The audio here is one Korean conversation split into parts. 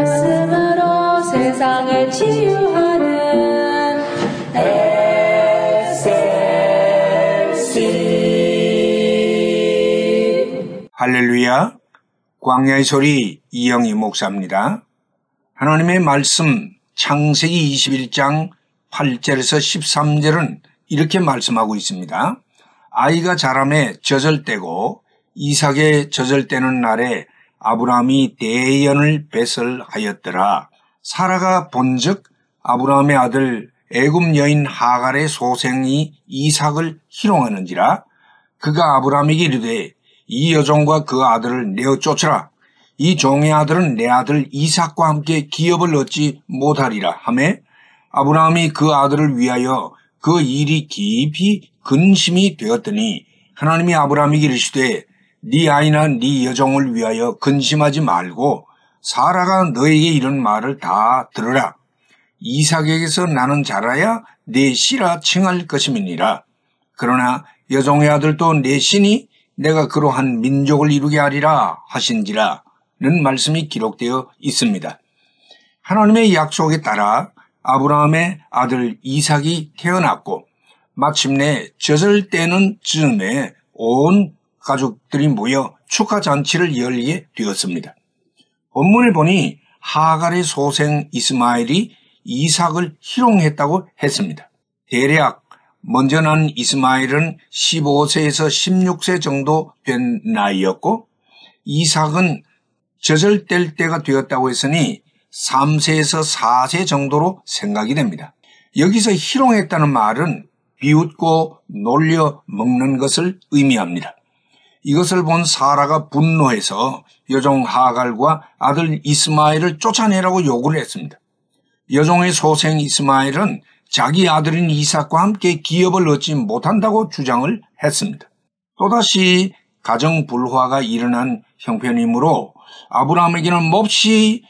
말씀으로 세상을 치유하는 SLC 할렐루야. 광야의 소리 이영희 목사입니다. 하나님의 말씀 창세기 21장 8절에서 13절은 이렇게 말씀하고 있습니다. 아이가 자람에 젖을 때고 이삭의 젖을 때는 날에 아브라함이 대연을 배설하였더라. 사라가 본즉 아브라함의 아들 애굽 여인 하갈의 소생이 이삭을 희롱하는지라 그가 아브라함에게 이르되 이 여종과 그 아들을 내어 쫓으라. 이 종의 아들은 내 아들 이삭과 함께 기업을 얻지 못하리라 하매 아브라함이 그 아들을 위하여 그 일이 깊이 근심이 되었더니 하나님이 아브라함에게 이르시되 네 아이나 네 여종을 위하여 근심하지 말고 사라가 너에게 이런 말을 다 들으라. 이삭에게서 나는 자라야 내 씨라 칭할 것임이니라. 그러나 여종의 아들도 내 신이 내가 그로 한 민족을 이루게 하리라 하신지라는 말씀이 기록되어 있습니다. 하나님의 약속에 따라 아브라함의 아들 이삭이 태어났고 마침내 젖을 때는 즈음에 온 가족들이 모여 축하 잔치를 열게 되었습니다. 본문에 보니 하갈의 소생 이스마엘이 이삭을 희롱했다고 했습니다. 대략 먼저 난 이스마엘은 15세에서 16세 정도 된 나이였고 이삭은 뗄 때가 되었다고 했으니 3세에서 4세 정도로 생각이 됩니다. 여기서 희롱했다는 말은 비웃고 놀려 먹는 것을 의미합니다. 이것을 본 사라가 분노해서 여종 하갈과 아들 이스마엘을 쫓아내라고 요구를 했습니다. 여종의 소생 이스마엘은 자기 아들인 이삭과 함께 기업을 얻지 못한다고 주장을 했습니다. 또다시 가정 불화가 일어난 형편이므로 아브라함에게는 몹시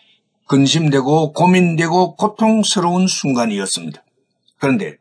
근심되고 고민되고 고통스러운 순간이었습니다. 그런데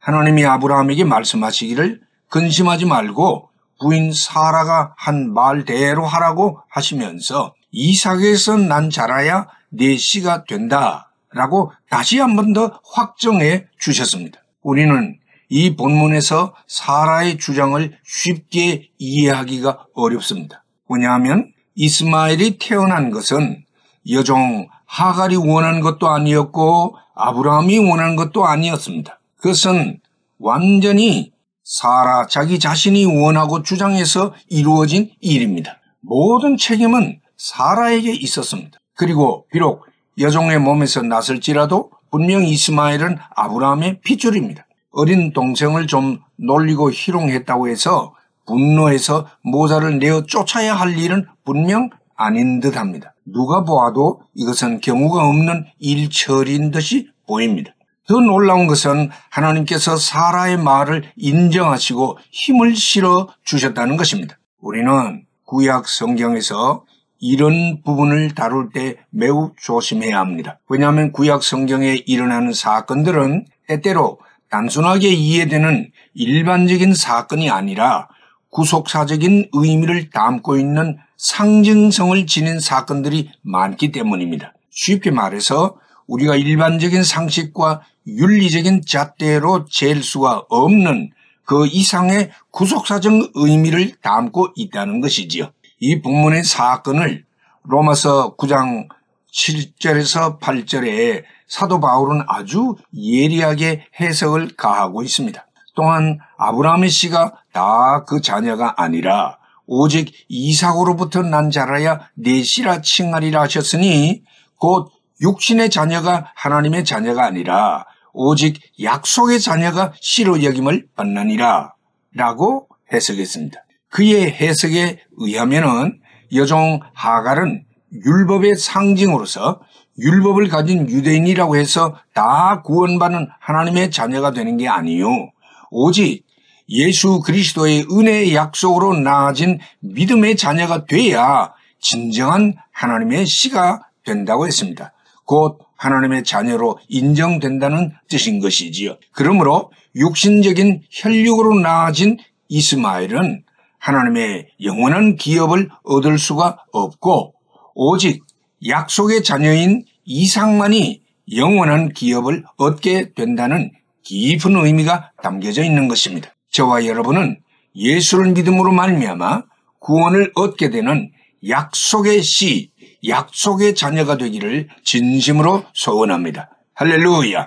하나님이 아브라함에게 말씀하시기를 근심하지 말고 부인 사라가 한 말대로 하라고 하시면서 이삭에서 난 자라야 내 씨가 된다 라고 다시 한 번 더 확정해 주셨습니다. 우리는 이 본문에서 사라의 주장을 쉽게 이해하기가 어렵습니다. 왜냐하면 이스마엘이 태어난 것은 여종 하갈이 원한 것도 아니었고 아브라함이 원한 것도 아니었습니다. 그것은 완전히 사라 자기 자신이 원하고 주장해서 이루어진 일입니다. 모든 책임은 사라에게 있었습니다. 그리고 비록 여종의 몸에서 났을지라도 분명 이스마엘은 아브라함의 핏줄입니다. 어린 동생을 좀 놀리고 희롱했다고 해서 분노해서 모자를 내어 쫓아야 할 일은 분명 아닌 듯 합니다. 누가 보아도 이것은 경우가 없는 일처리인 듯이 보입니다. 더 놀라운 것은 하나님께서 사라의 말을 인정하시고 힘을 실어 주셨다는 것입니다. 우리는 구약 성경에서 이런 부분을 다룰 때 매우 조심해야 합니다. 왜냐하면 구약 성경에 일어나는 사건들은 때때로 단순하게 이해되는 일반적인 사건이 아니라 구속사적인 의미를 담고 있는 상징성을 지닌 사건들이 많기 때문입니다. 쉽게 말해서 우리가 일반적인 상식과 윤리적인 잣대로 잴 수가 없는 그 이상의 구속사적 의미를 담고 있다는 것이지요. 이 본문의 사건을 로마서 9장 7절에서 8절에 사도 바울은 아주 예리하게 해석을 가하고 있습니다. 또한 아브라함의 씨가 다 그 자녀가 아니라 오직 이삭으로부터 난 자라야 내 씨라 칭하리라 하셨으니 곧 육신의 자녀가 하나님의 자녀가 아니라 오직 약속의 자녀가 씨로 여김을 받느니라 라고 해석했습니다. 그의 해석에 의하면은 여종 하갈은 율법의 상징으로서 율법을 가진 유대인이라고 해서 다 구원받는 하나님의 자녀가 되는 게 아니요. 오직 예수 그리스도의 은혜의 약속으로 나아진 믿음의 자녀가 돼야 진정한 하나님의 씨가 된다고 했습니다. 곧 하나님의 자녀로 인정된다는 뜻인 것이지요. 그러므로 육신적인 혈육으로 나아진 이스마엘은 하나님의 영원한 기업을 얻을 수가 없고 오직 약속의 자녀인 이상만이 영원한 기업을 얻게 된다는 깊은 의미가 담겨져 있는 것입니다. 저와 여러분은 예수를 믿음으로 말미암아 구원을 얻게 되는 약속의 씨, 약속의 자녀가 되기를 진심으로 소원합니다. 할렐루야!